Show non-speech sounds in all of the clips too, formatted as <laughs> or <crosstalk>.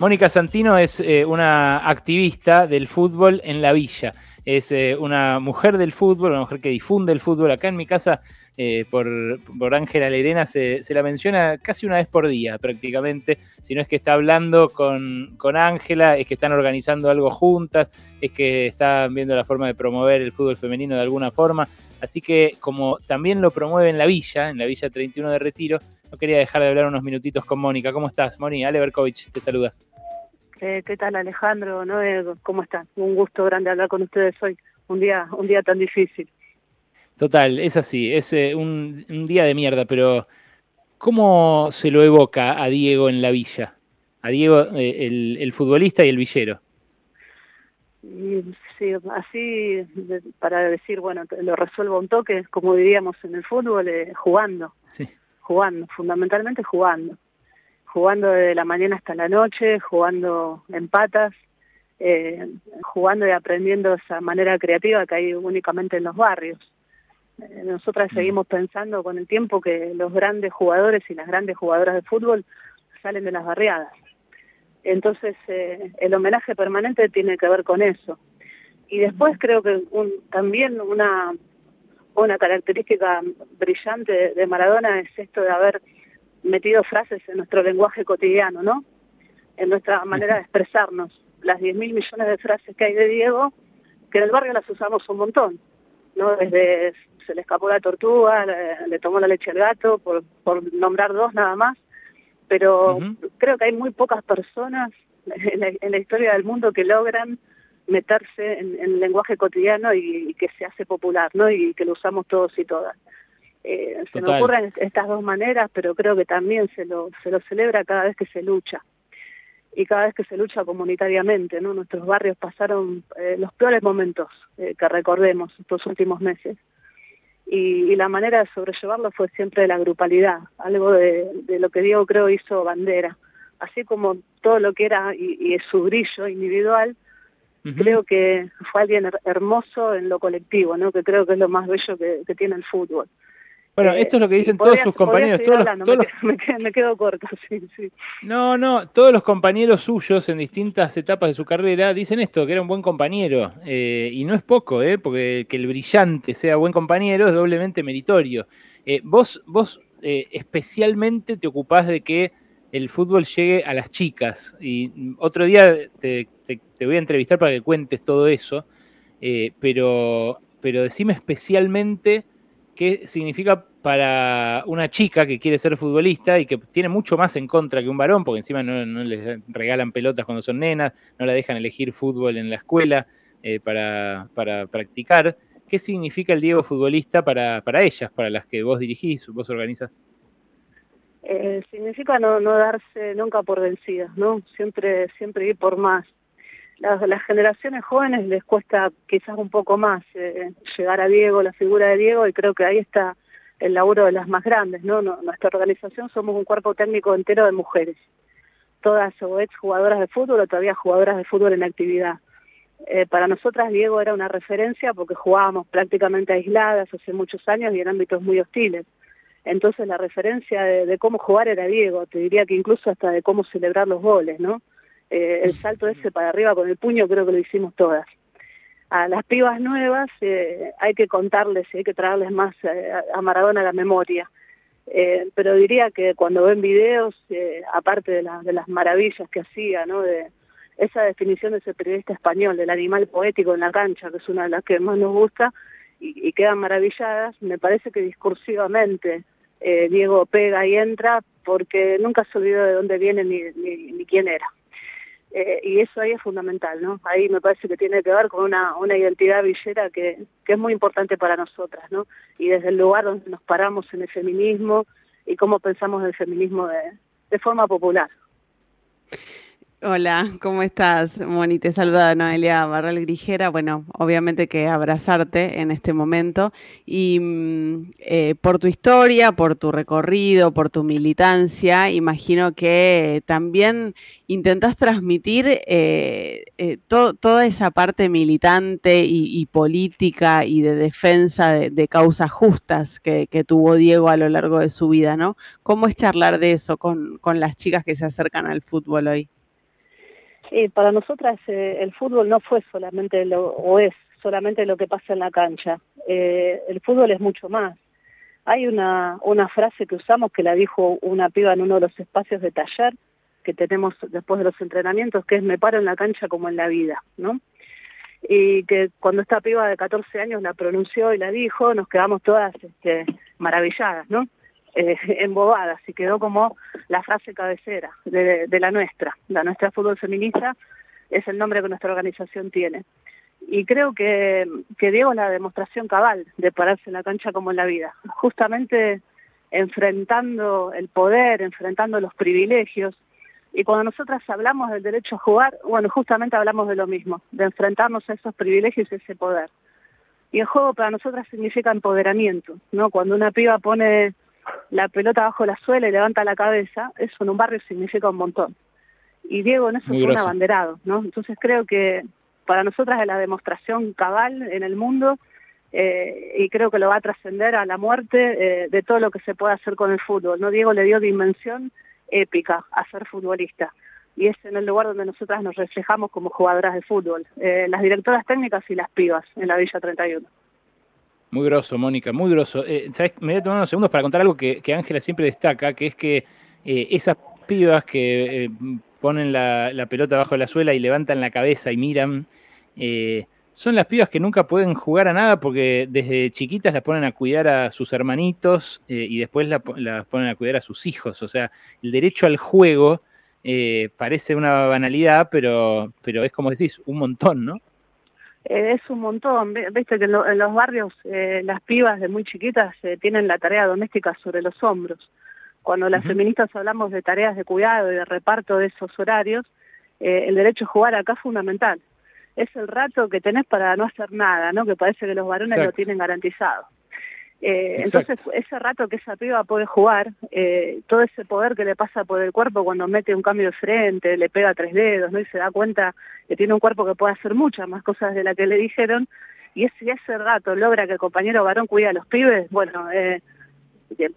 Mónica Santino es eh, una activista del fútbol en la villa. Es eh, una mujer del fútbol, una mujer que difunde el fútbol. Acá en mi casa, eh, por Ángela Lerena, se, la menciona casi una vez por día prácticamente. Si no es que está hablando con Ángela, es que están organizando algo juntas, es que están viendo la forma de promover el fútbol femenino de alguna forma. Así que como también lo promueve en la villa, en la villa 31 de Retiro, no quería dejar de hablar unos minutitos con Mónica. ¿Cómo estás, Moni? Ale Berkovich te saluda. Eh, ¿Qué tal, Alejandro? ¿No? ¿Cómo están? Un gusto grande hablar con ustedes hoy. Un día, un día tan difícil. Total, es así. Es eh, un, día de mierda, pero ¿cómo se lo evoca a Diego en la villa? A Diego, eh, el, futbolista y el villero. Sí, así para decir, bueno, lo resuelvo un toque, como diríamos en el fútbol, jugando. Sí jugando, fundamentalmente jugando. Jugando desde la mañana hasta la noche, jugando en patas, eh, jugando y aprendiendo esa manera creativa que hay únicamente en los barrios. Eh, nosotras mm. seguimos pensando con el tiempo que los grandes jugadores y las grandes jugadoras de fútbol salen de las barriadas. Entonces, eh, el homenaje permanente tiene que ver con eso. Y después creo que un, también una una característica brillante de Maradona es esto de haber metido frases en nuestro lenguaje cotidiano, ¿no? En nuestra manera de expresarnos. Las 10.000 millones de frases que hay de Diego, que en el barrio las usamos un montón, ¿no? Desde se le escapó la tortuga, le, tomó la leche al gato, por, por nombrar dos nada más, pero creo que hay muy pocas personas en la historia del mundo que logran meterse en, el lenguaje cotidiano y, que se hace popular, ¿no? Y que lo usamos todos y todas. Eh, se me ocurren estas dos maneras, pero creo que también se lo, se lo celebra cada vez que se lucha y cada vez que se lucha comunitariamente, ¿no? Nuestros barrios pasaron eh, los peores momentos eh, que recordemos estos últimos meses. Y, la manera de sobrellevarlo fue siempre la grupalidad, algo de, de, lo que Diego creo hizo bandera. Así como todo lo que era y, y su brillo individual, Creo que fue alguien hermoso en lo colectivo, ¿no? que creo que es lo más bello que, tiene el fútbol. Bueno, eh, esto es lo que dicen todos sus compañeros. Todos me, quedo, corto, <laughs> sí, sí. No, no, todos los compañeros suyos en distintas etapas de su carrera dicen esto, que era un buen compañero. Eh, y no es poco, ¿eh? porque que el brillante sea buen compañero es doblemente meritorio. Eh, vos, vos especialmente te ocupás de que el fútbol llegue a las chicas. Y otro día te, voy a entrevistar para que cuentes todo eso, pero, pero decime especialmente qué significa para una chica que quiere ser futbolista y que tiene mucho más en contra que un varón, porque encima no, les regalan pelotas cuando son nenas, no la dejan elegir fútbol en la escuela eh, para, para, practicar. ¿Qué significa el Diego futbolista para, para ellas, para las que vos dirigís, vos organizas? Eh, significa no, no darse nunca por vencidas, ¿no? Siempre, siempre ir por más. Las, las generaciones jóvenes les cuesta quizás un poco más eh, llegar a Diego, la figura de Diego, y creo que ahí está el laburo de las más grandes, ¿no? Nuestra organización somos un cuerpo técnico entero de mujeres, todas o ex jugadoras de fútbol o todavía jugadoras de fútbol en actividad. Eh, para nosotras Diego era una referencia porque jugábamos prácticamente aisladas hace muchos años y en ámbitos muy hostiles. Entonces la referencia de, cómo jugar era Diego, te diría que incluso hasta de cómo celebrar los goles, ¿no? Eh, el salto ese para arriba con el puño creo que lo hicimos todas. A las pibas nuevas eh, hay que contarles y hay que traerles más eh, a Maradona la memoria. pero diría que cuando ven videos, aparte de, de las maravillas que hacía, ¿no? De esa definición de ese periodista español, del animal poético en la cancha, que es una de las que más nos gusta, y, quedan maravilladas, me parece que discursivamente eh, Diego pega y entra porque nunca se olvidó de dónde viene ni, ni, quién era. Eh, y eso ahí es fundamental, ¿no? Ahí me parece que tiene que ver con una, una identidad villera que, que es muy importante para nosotras, ¿no? Y desde el lugar donde nos paramos en el feminismo y cómo pensamos el feminismo de, de forma popular. Hola, ¿cómo estás, Moni? Te saluda Noelia Barral Grijera. Bueno, obviamente que abrazarte en este momento y mm, eh, por tu historia, por tu recorrido, por tu militancia, imagino que también intentás transmitir eh, eh, toda esa parte militante y, política y de defensa de, causas justas que, tuvo Diego a lo largo de su vida, ¿no? ¿Cómo es charlar de eso con las chicas que se acercan al fútbol hoy? Y para nosotras eh, el fútbol no fue solamente lo, o es solamente lo que pasa en la cancha. Eh, el fútbol es mucho más. Hay una, una frase que usamos que la dijo una piba en uno de los espacios de taller que tenemos después de los entrenamientos, que es me paro en la cancha como en la vida, ¿no? Y que cuando esta piba de 14 años la pronunció y la dijo, nos quedamos todas este, maravilladas, ¿no? Eh, <laughs> embobadas y quedó como la frase cabecera de, de la nuestra, la nuestra fútbol feminista es el nombre que nuestra organización tiene y creo que, que Diego es la demostración cabal de pararse en la cancha como en la vida, justamente enfrentando el poder, enfrentando los privilegios. Y cuando nosotras hablamos del derecho a jugar, bueno, justamente hablamos de lo mismo, de enfrentarnos a esos privilegios y ese poder. Y el juego para nosotras significa empoderamiento, ¿no? Cuando una piba pone la pelota bajo la suela y levanta la cabeza, eso en un barrio significa un montón. Y Diego en eso fue un abanderado, ¿no? Entonces creo que, para nosotras es la demostración cabal en el mundo eh, y creo que lo va a trascender a la muerte eh, de todo lo que se puede hacer con el fútbol. ¿no? Diego le dio dimensión épica a ser futbolista y es en el lugar donde nosotras nos reflejamos como jugadoras de fútbol, eh, las directoras técnicas y las pibas en la Villa 31. Muy groso, Mónica, muy groso. ¿sabes? Me voy a tomar unos segundos para contar algo que Ángela siempre destaca, que es que esas pibas que ponen la, pelota bajo la suela y levantan la cabeza y miran, eh, son las pibas que nunca pueden jugar a nada porque desde chiquitas las ponen a cuidar a sus hermanitos eh, y después las ponen a cuidar a sus hijos. O sea, el derecho al juego eh, parece una banalidad, pero, pero es como decís, un montón, ¿no? Es un montón. Viste que en, en los barrios las pibas de muy chiquitas tienen la tarea doméstica sobre los hombros. Cuando las feministas hablamos de tareas de cuidado y de reparto de esos horarios, eh, el derecho a jugar acá es fundamental. Es el rato que tenés para no hacer nada, ¿no? Que parece que los varones lo tienen garantizado. Eh, entonces, ese rato que esa piba puede jugar, eh, todo ese poder que le pasa por el cuerpo cuando mete un cambio de frente, le pega tres dedos, ¿no? Y se da cuenta que tiene un cuerpo que puede hacer muchas más cosas de las que le dijeron, y ese, ese rato logra que el compañero varón cuide a los pibes, bueno, eh,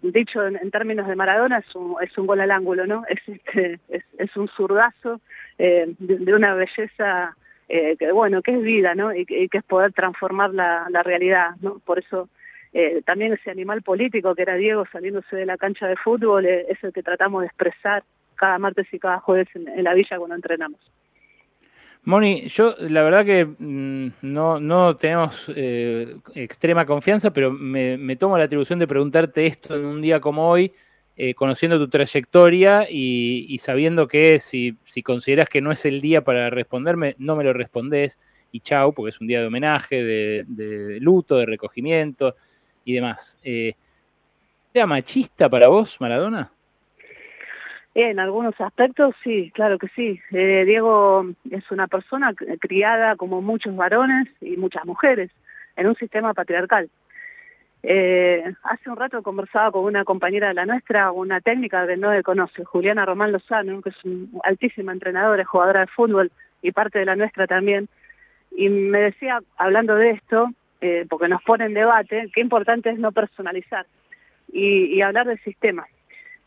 dicho en, términos de Maradona, es un, es un gol al ángulo, ¿no? Es, este, es, un zurdazo eh, de, una belleza eh, que, bueno, que es vida, ¿no? Y, que es poder transformar la, la realidad, ¿no? Por eso eh, también ese animal político que era Diego saliéndose de la cancha de fútbol es el que tratamos de expresar cada martes y cada jueves en la villa cuando entrenamos. Moni, yo la verdad que mm, no, no tenemos eh, extrema confianza, pero me, tomo la atribución de preguntarte esto en un día como hoy, eh, conociendo tu trayectoria y, sabiendo que si, si, consideras que no es el día para responderme, no me lo respondes y chau, porque es un día de homenaje, de, luto, de recogimiento y demás. Eh, ¿Era machista para vos, Maradona? En algunos aspectos sí, claro que sí. Eh, Diego es una persona criada como muchos varones y muchas mujeres en un sistema patriarcal. Eh, hace un rato conversaba con una compañera de la nuestra, una técnica que no conoce, Juliana Román Lozano, que es una altísima entrenadora, jugadora de fútbol y parte de la nuestra también, y me decía, hablando de esto, eh, porque nos pone en debate, qué importante es no personalizar y, hablar del sistema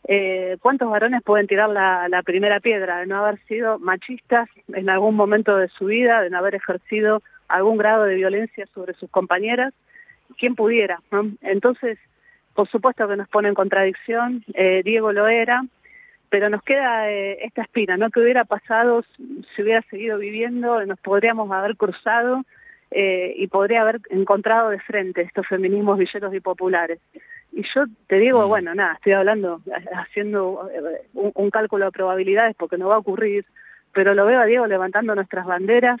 eh, ¿cuántos varones pueden tirar la, primera piedra de no haber sido machistas en algún momento de su vida, de no haber ejercido algún grado de violencia sobre sus compañeras? ¿Quién pudiera? Entonces, por supuesto que nos pone en contradicción, eh, Diego lo era, pero nos queda eh, esta espina, ¿no? ¿Qué hubiera pasado si hubiera seguido viviendo? Nos podríamos haber cruzado eh, y podría haber encontrado de frente estos feminismos villeros y populares. Y yo te digo, mm. bueno, nada, estoy hablando, haciendo eh, un, cálculo de probabilidades porque no va a ocurrir, pero lo veo a Diego levantando nuestras banderas,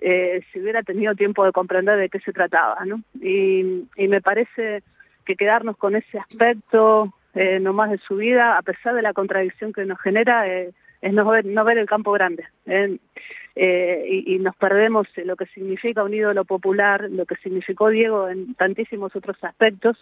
eh, si hubiera tenido tiempo de comprender de qué se trataba, ¿no? Y, y me parece que quedarnos con ese aspecto eh, nomás de su vida, a pesar de la contradicción que nos genera, eh, es no ver, no ver el campo grande. ¿eh? y, y, nos perdemos lo que significa un ídolo popular, lo que significó Diego en tantísimos otros aspectos,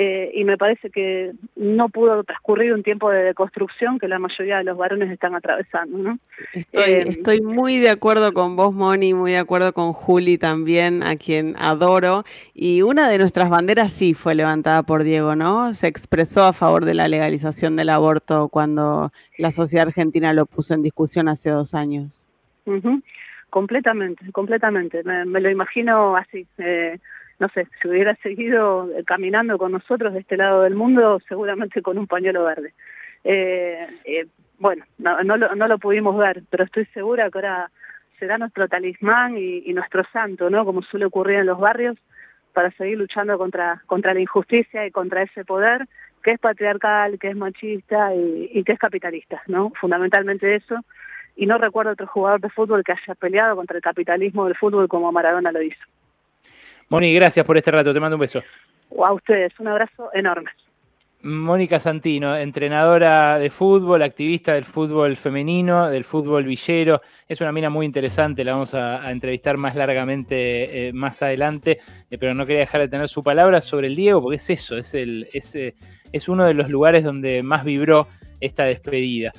eh, y me parece que no pudo transcurrir un tiempo de deconstrucción que la mayoría de los varones están atravesando. ¿no? Estoy, eh, estoy muy de acuerdo con vos, Moni, muy de acuerdo con Juli también, a quien adoro. Y una de nuestras banderas sí fue levantada por Diego, ¿no? Se expresó a favor de la legalización del aborto cuando la sociedad argentina lo puso en discusión hace dos años. Completamente, completamente. Me, lo imagino así. Eh, no sé, si hubiera seguido caminando con nosotros de este lado del mundo, seguramente con un pañuelo verde. Eh, eh, bueno, no, no, lo, pudimos ver, pero estoy segura que ahora será nuestro talismán y, nuestro santo, ¿no? Como suele ocurrir en los barrios, para seguir luchando contra, contra la injusticia y contra ese poder que es patriarcal, que es machista y, y que es capitalista, ¿no? Fundamentalmente eso. Y no recuerdo otro jugador de fútbol que haya peleado contra el capitalismo del fútbol como Maradona lo hizo. Moni, gracias por este rato. Te mando un beso. A ustedes, un abrazo enorme. Mónica Santino, entrenadora de fútbol, activista del fútbol femenino, del fútbol villero. Es una mina muy interesante, la vamos a, entrevistar más largamente eh, más adelante, eh, pero no quería dejar de tener su palabra sobre el Diego, porque es eso, es, el, es, eh, es uno de los lugares donde más vibró esta despedida.